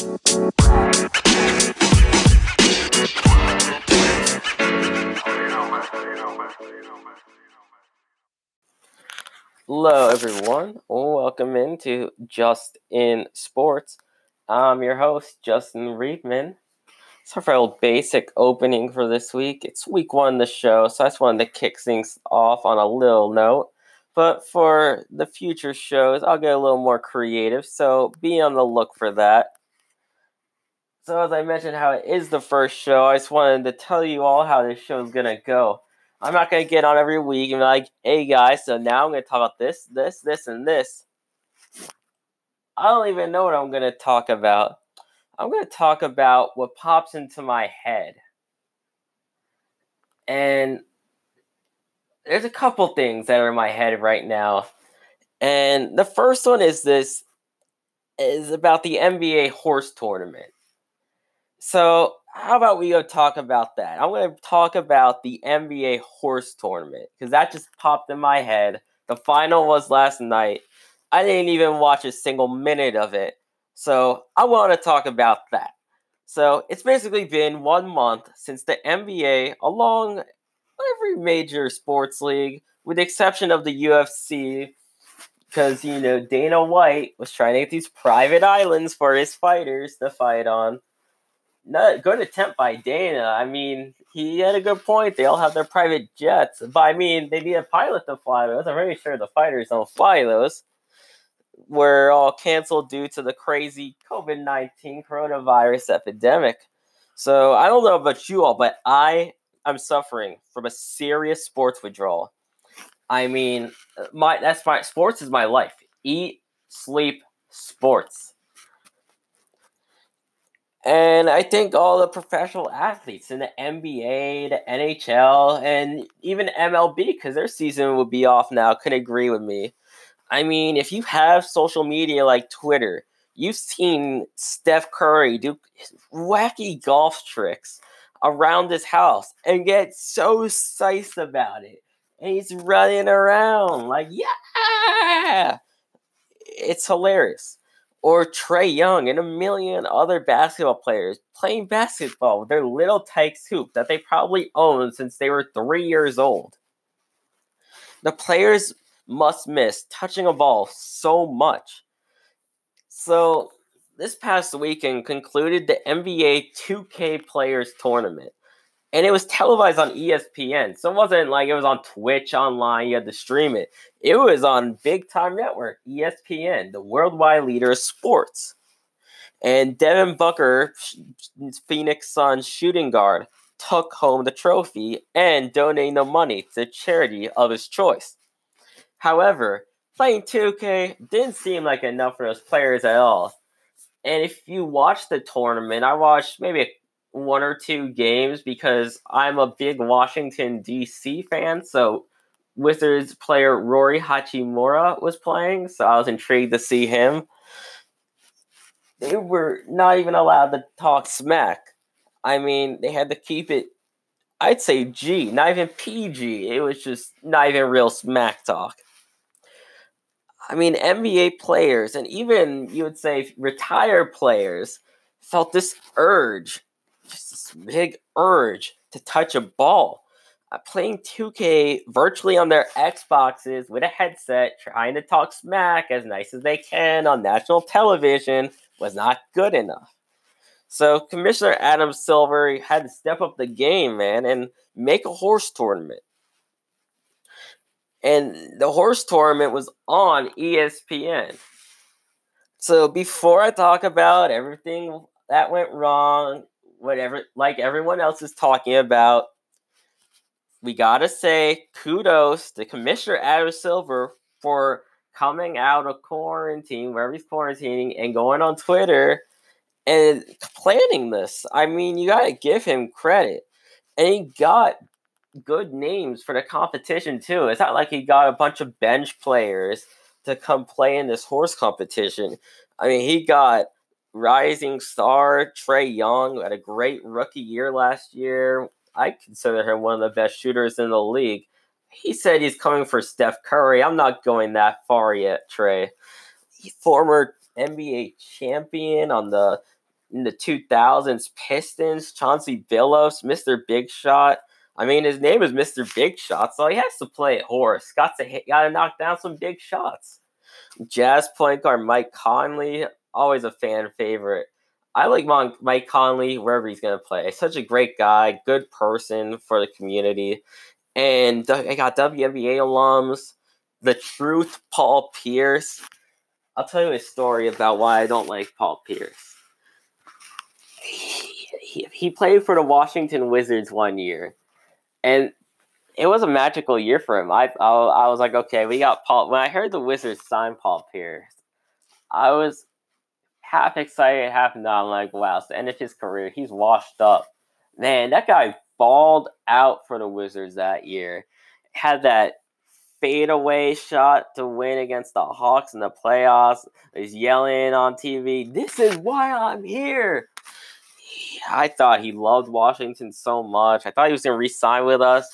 Hello, everyone. Welcome into Just in Sports. I'm your host, Justin Reedman. It's our real basic opening for this week. It's week one of the show, so I just wanted to kick things off on a little note. But for the future shows, I'll get a little more creative, so be on the look for that. So, as I mentioned, how it is the first show, I just wanted to tell you all how this show is gonna go. I'm not gonna get on every week and be like, "Hey guys, so now I'm gonna talk about this, this, this, and this." I don't even know what I'm gonna talk about. I'm gonna talk about what pops into my head, and there's a couple things that are in my head right now. And the first one is this is about the NBA horse tournament. So, how about we go talk about that? I'm going to talk about the NBA horse tournament because that just popped in my head. The final was last night. I didn't even watch a single minute of it. So, I want to talk about that. So, it's basically been one month since the NBA, along every major sports league, with the exception of the UFC, because, you know, Dana White was trying to get these private islands for his fighters to fight on not good attempt by Dana. I mean, he had a good point. They all have their private jets, but I mean, they need a pilot to fly those. I'm pretty sure the fighters don't fly those. Were all canceled due to the crazy COVID nineteen coronavirus epidemic. So I don't know about you all, but I am suffering from a serious sports withdrawal. I mean, my that's my sports is my life. Eat, sleep, sports. And I think all the professional athletes in the NBA, the NHL, and even MLB, because their season would be off now, could agree with me. I mean, if you have social media like Twitter, you've seen Steph Curry do wacky golf tricks around his house and get so psyched about it. And he's running around like, yeah! It's hilarious or Trae Young and a million other basketball players playing basketball with their little Tikes hoop that they probably owned since they were three years old. The players must miss touching a ball so much. So, this past weekend concluded the NBA 2K Players Tournament and it was televised on ESPN. So it wasn't like it was on Twitch online, you had to stream it. It was on big time network, ESPN, the worldwide leader of sports. And Devin Booker, Phoenix Suns shooting guard, took home the trophy and donated the money to charity of his choice. However, playing 2K didn't seem like enough for those players at all. And if you watch the tournament, I watched maybe a one or two games because I'm a big Washington D.C. fan. So Wizards player Rui Hachimura was playing, so I was intrigued to see him. They were not even allowed to talk smack. I mean, they had to keep it. I'd say G, not even PG. It was just not even real smack talk. I mean, NBA players and even you would say retired players felt this urge just this big urge to touch a ball. Uh, playing 2K virtually on their Xboxes with a headset, trying to talk smack as nice as they can on national television was not good enough. So Commissioner Adam Silver had to step up the game, man, and make a horse tournament. And the horse tournament was on ESPN. So before I talk about everything that went wrong whatever, like everyone else is talking about, we gotta say kudos to Commissioner Adam Silver for coming out of quarantine, wherever he's quarantining, and going on Twitter and planning this. I mean, you gotta give him credit. And he got good names for the competition too. It's not like he got a bunch of bench players to come play in this horse competition. I mean, he got rising star Trae Young had a great rookie year last year. I consider him one of the best shooters in the league. He said he's coming for Steph Curry. I'm not going that far yet, Trae. Former NBA champion on the in the 2000s Pistons, Chauncey Billups, Mr. Big Shot. I mean, his name is Mr. Big Shot, so he has to play it horse. Got to hit, got to knock down some big shots. Jazz point guard Mike Conley, always a fan favorite. I like Mike Conley wherever he's going to play. Such a great guy, good person for the community. And I got WNBA alums, The Truth, Paul Pierce. I'll tell you a story about why I don't like Paul Pierce. He, he, he played for the Washington Wizards one year, and it was a magical year for him. I, I, I was like, okay, we got Paul. When I heard the Wizards sign Paul Pierce, I was half excited, half not. I'm like, wow, it's the end of his career. He's washed up. Man, that guy balled out for the Wizards that year. Had that fadeaway shot to win against the Hawks in the playoffs. He's yelling on TV, This is why I'm here. I thought he loved Washington so much. I thought he was going to resign with us.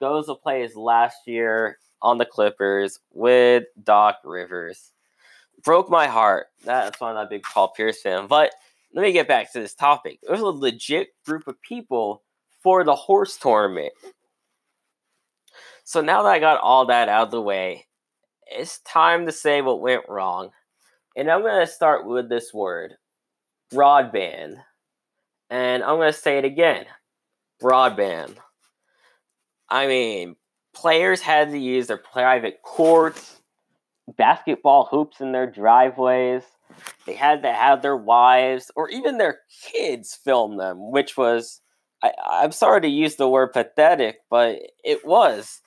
Goes to play his last year on the Clippers with Doc Rivers broke my heart. That's why I'm not a big Paul Pierce fan. But let me get back to this topic. There's a legit group of people for the horse tournament. So now that I got all that out of the way, it's time to say what went wrong. And I'm going to start with this word broadband. And I'm going to say it again broadband. I mean, players had to use their private courts basketball hoops in their driveways. They had to have their wives or even their kids film them, which was, I, I'm sorry to use the word pathetic, but it was.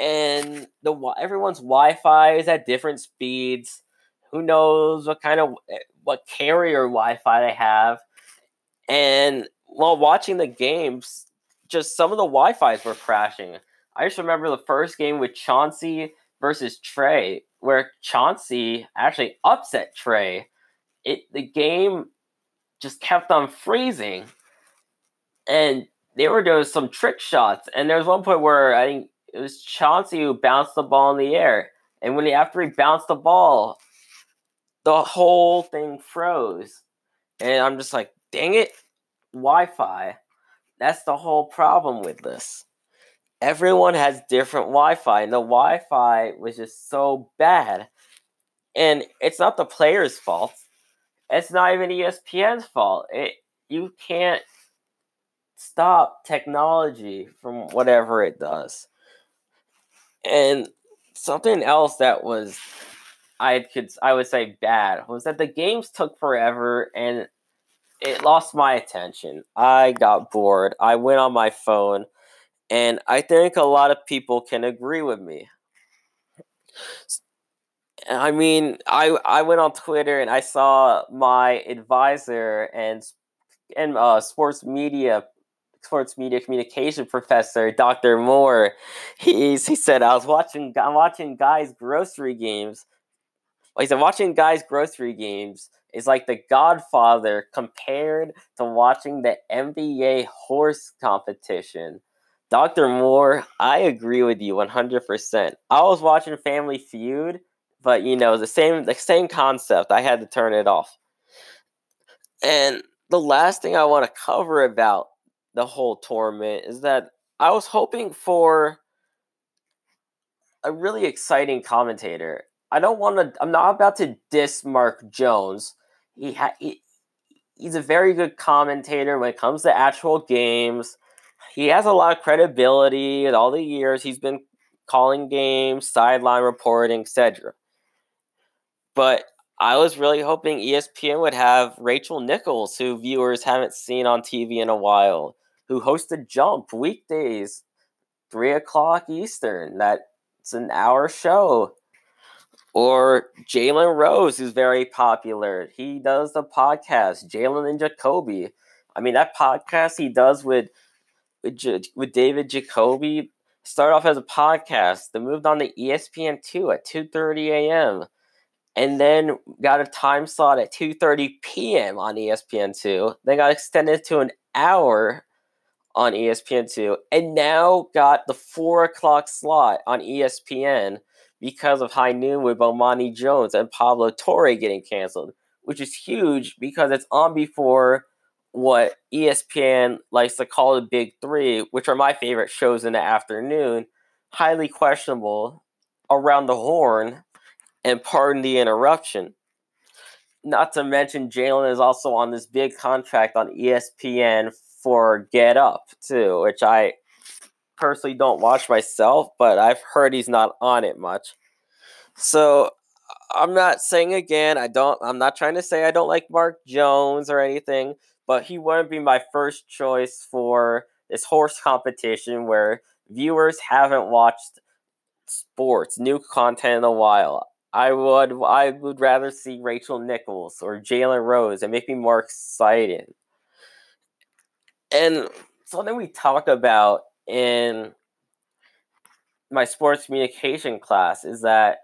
And the everyone's Wi-Fi is at different speeds. Who knows what kind of eh, what carrier Wi-Fi they have? And while watching the games, just some of the Wi-Fi's were crashing. I just remember the first game with Chauncey versus Trae where Chauncey actually upset Trae. It the game just kept on freezing, and they were doing some trick shots. And there was one point where I think it was Chauncey who bounced the ball in the air, and when he after he bounced the ball, the whole thing froze. And I'm just like, dang it, Wi-Fi. That's the whole problem with this everyone has different Wi-Fi, and the Wi-Fi was just so bad. And it's not the player's fault. It's not even ESPN's fault. It you can't stop technology from whatever it does. And something else that was I could I would say bad was that the games took forever and it lost my attention. I got bored. I went on my phone. And I think a lot of people can agree with me. I mean, I I went on Twitter and I saw my advisor and and uh, sports media sports media communication professor Dr. Moore. He's he said I was watching I'm watching guys grocery games. He said watching guys grocery games is like the Godfather compared to watching the NBA horse competition. Dr. Moore, I agree with you 100%. I was watching Family Feud, but you know, the same the same concept. I had to turn it off. And the last thing I want to cover about the whole tournament is that I was hoping for a really exciting commentator. I don't want to I'm not about to diss Mark Jones. He, ha, he he's a very good commentator when it comes to actual games he has a lot of credibility in all the years he's been calling games, sideline reporting, etc. But I was really hoping ESPN would have Rachel Nichols, who viewers haven't seen on TV in a while, who hosted Jump weekdays, three o'clock Eastern. That's an hour show. Or Jalen Rose, who's very popular. He does the podcast, Jalen and Jacoby. I mean, that podcast he does with with, with David Jacoby started off as a podcast that moved on to ESPN2 at 2:30 a.m. and then got a time slot at 2:30 p.m. on ESPN2. Then got extended to an hour on ESPN2, and now got the four o'clock slot on ESPN because of High Noon with Bomani Jones and Pablo Torre getting canceled. which is huge because it's on before what ESPN likes to call the Big Three, which are my favorite shows in the afternoon. Highly questionable around the horn, and pardon the interruption. Not to mention, Jalen is also on this big contract on ESPN for Get Up, too, which I personally don't watch myself, but I've heard he's not on it much. So I'm not saying again, I don't I'm not trying to say I don't like Mark Jones or anything, but he wouldn't be my first choice for this horse competition where viewers haven't watched sports, new content in a while. I would I would rather see Rachel Nichols or Jalen Rose and make me more excited. And something we talk about in my sports communication class is that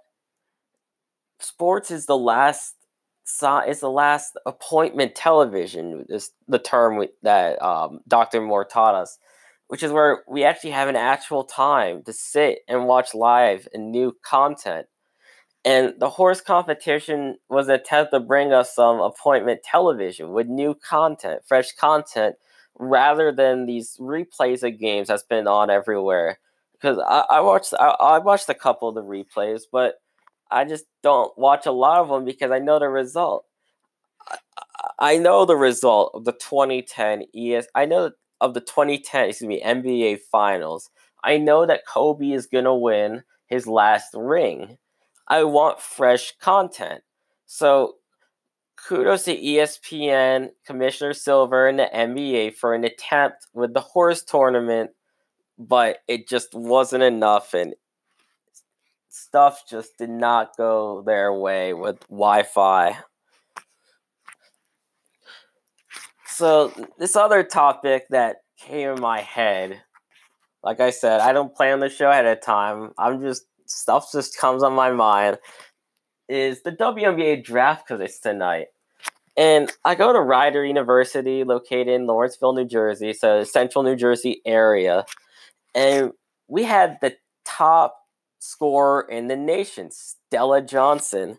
sports is the last is the last appointment television is the term that um, Dr. Moore taught us, which is where we actually have an actual time to sit and watch live and new content. And the horse competition was an attempt to bring us some appointment television with new content, fresh content, rather than these replays of games that's been on everywhere. Because I, I watched I, I watched a couple of the replays, but I just don't watch a lot of them because I know the result. I, I know the result of the 2010 ES. I know of the 2010 excuse me NBA Finals. I know that Kobe is gonna win his last ring. I want fresh content. So kudos to ESPN, Commissioner Silver, and the NBA for an attempt with the horse tournament, but it just wasn't enough, and stuff just did not go their way with Wi Fi. So, this other topic that came in my head, like I said, I don't plan the show ahead of time. I'm just, stuff just comes on my mind, is the WNBA draft because it's tonight. And I go to Rider University, located in Lawrenceville, New Jersey, so central New Jersey area. And we had the top scorer in the nation, Stella Johnson.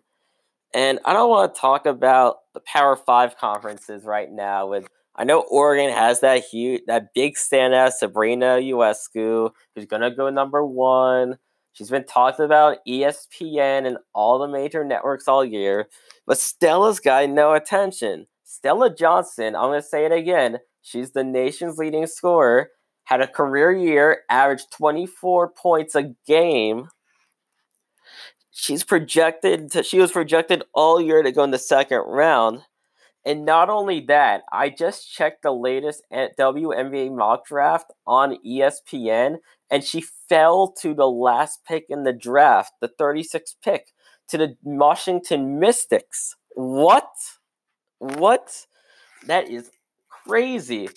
And I don't want to talk about the Power Five conferences right now. With I know Oregon has that huge, that big standout, Sabrina Ionescu, who's gonna go number one. She's been talked about ESPN and all the major networks all year, but Stella's got no attention. Stella Johnson, I'm gonna say it again. She's the nation's leading scorer. Had a career year, averaged 24 points a game she's projected to, she was projected all year to go in the second round. And not only that, I just checked the latest WNBA mock draft on ESPN, and she fell to the last pick in the draft, the 36th pick, to the Washington Mystics. What? What? That is crazy.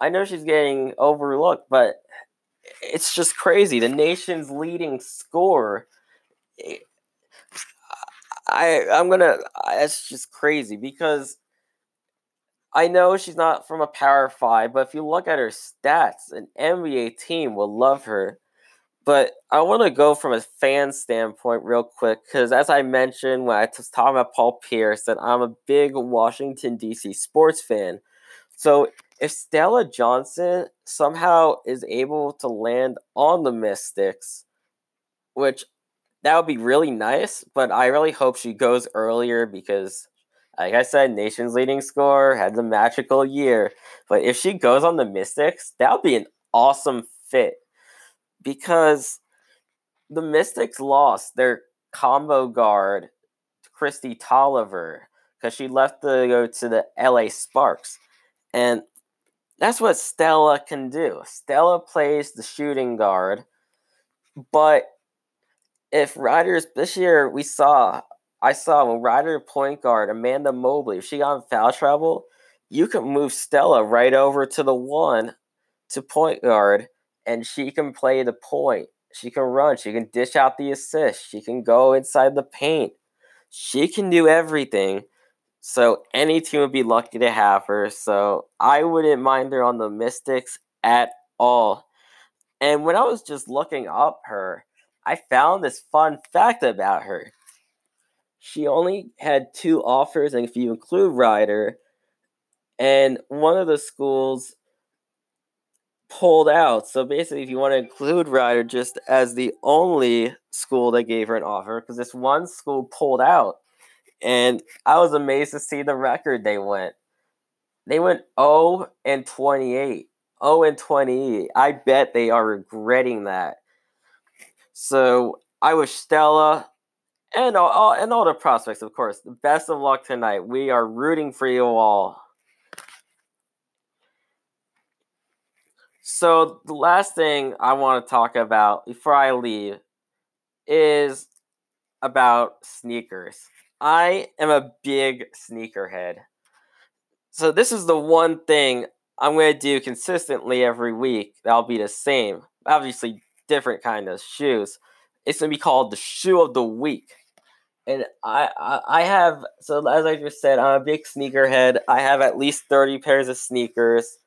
I know she's getting overlooked, but it's just crazy. The nation's leading scorer eh, I I'm gonna. It's just crazy because I know she's not from a Power Five, but if you look at her stats, an NBA team will love her. But I want to go from a fan standpoint real quick because, as I mentioned when I was talking about Paul Pierce, that I'm a big Washington D.C. sports fan. So if Stella Johnson somehow is able to land on the Mystics, which that would be really nice, but I really hope she goes earlier because, like I said, nation's leading scorer had a magical year. But if she goes on the Mystics, that would be an awesome fit because the Mystics lost their combo guard, Kristi Toliver, because she left to go to the LA Sparks. And that's what Stella can do. Stella plays the shooting guard, but if Riders this year we saw I saw when Rider point guard Amanda Mobley, if she got in foul trouble, you can move Stella right over to the one to point guard and she can play the point. She can run, she can dish out the assist, she can go inside the paint. She can do everything. So any team would be lucky to have her. So I wouldn't mind her on the Mystics at all. And when I was just looking up her, I found this fun fact about her. she only had two offers, and if you include Rider, and one of the schools pulled out. So basically, if you want to include Rider just as the only school that gave her an offer, because this one school pulled out, and I was amazed to see the record they went. They went 0 and 28. 0 and 28. I bet they are regretting that. So I wish Stella and all, all, and all the prospects, of course, the best of luck tonight. We are rooting for you all. So the last thing I want to talk about before I leave is about sneakers. I am a big sneakerhead. So this is the one thing I'm going to do consistently every week. That'll be the same. Obviously different kind of shoes. It's going to be called the shoe of the week. And I, I I have so as I just said, I'm a big sneakerhead. I have at least 30 pairs of sneakers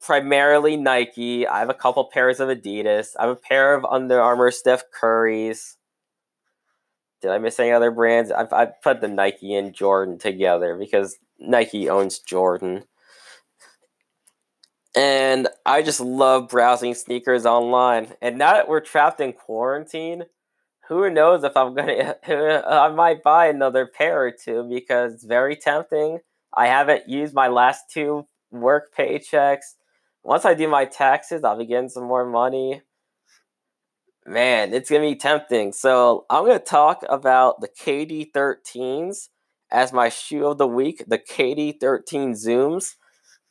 primarily Nike. I have a couple pairs of Adidas. I have a pair of Under Armour Steph Curry's. Did I miss any other brands? I've, I've put the Nike and Jordan together because Nike owns Jordan. And I just love browsing sneakers online. And now that we're trapped in quarantine, who knows if I'm gonna I might buy another pair or two because it's very tempting. I haven't used my last two work paychecks once I do my taxes, I'll be getting some more money. Man, it's gonna be tempting. So I'm gonna talk about the KD13s as my shoe of the week. The KD13 Zooms.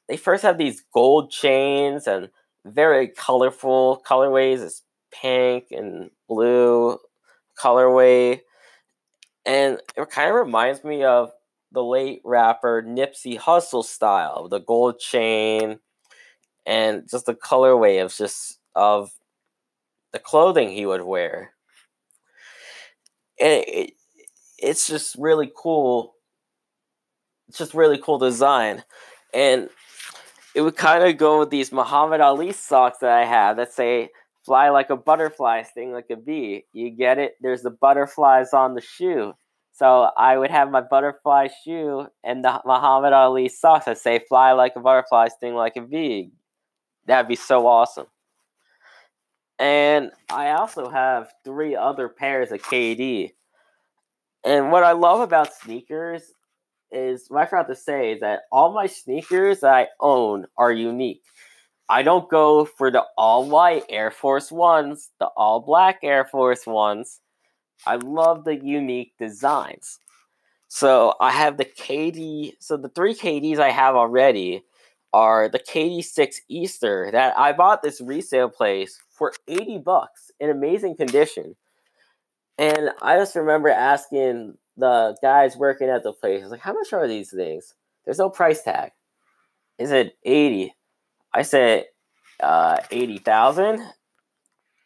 They first have these gold chains and very colorful colorways. It's pink and blue colorway, and it kind of reminds me of the late rapper Nipsey Hussle style, the gold chain and just the colorway of just of the clothing he would wear. And it, it's just really cool. It's just really cool design. And it would kind of go with these Muhammad Ali socks that I have that say fly like a butterfly, sting like a bee. You get it? There's the butterflies on the shoe. So I would have my butterfly shoe and the Muhammad Ali socks that say fly like a butterfly, sting like a bee. That'd be so awesome. And I also have three other pairs of KD. And what I love about sneakers is what I forgot to say is that all my sneakers that I own are unique. I don't go for the all white Air Force Ones, the all black Air Force Ones. I love the unique designs. So I have the KD. So the three KDs I have already are the KD6 Easter that I bought this resale place for 80 bucks in amazing condition. And I just remember asking the guys working at the place, like, how much are these things? There's no price tag. Is it 80? I said, uh, 80,000?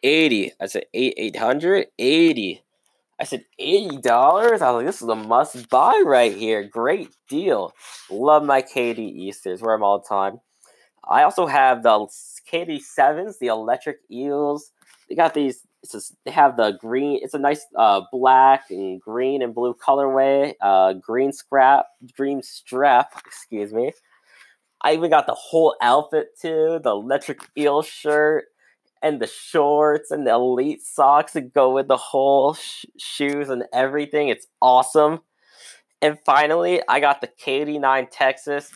80. I said, 8, 800? 80. I said, $80? I was like, this is a must buy right here. Great deal. Love my KD Easters. Wear them all the time. I also have the KD7s, the electric eels. They got these. Just, they have the green. It's a nice uh, black and green and blue colorway. Uh, green scrap, green strap. Excuse me. I even got the whole outfit too. The electric eel shirt and the shorts and the elite socks that go with the whole sh- shoes and everything. It's awesome. And finally, I got the KD9 Texas.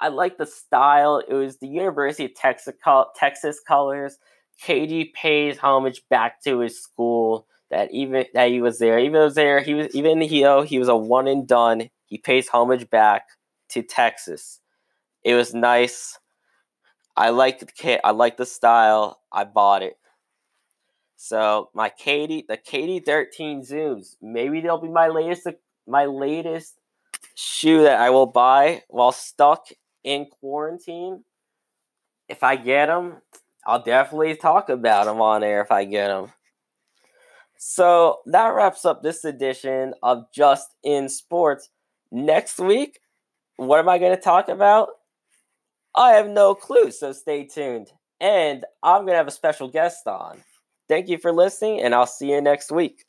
I like the style. It was the University of Texas, Texas colors. KD pays homage back to his school that even that he was there. Even was there, he was even he oh, he was a one and done. He pays homage back to Texas. It was nice. I like the kit. I like the style. I bought it. So my KD, the KD thirteen zooms, maybe they'll be my latest uh, my latest shoe that I will buy while stuck in quarantine. If I get them, I'll definitely talk about them on air if I get them. So that wraps up this edition of Just in Sports. Next week, what am I going to talk about? I have no clue, so stay tuned. And I'm going to have a special guest on. Thank you for listening, and I'll see you next week.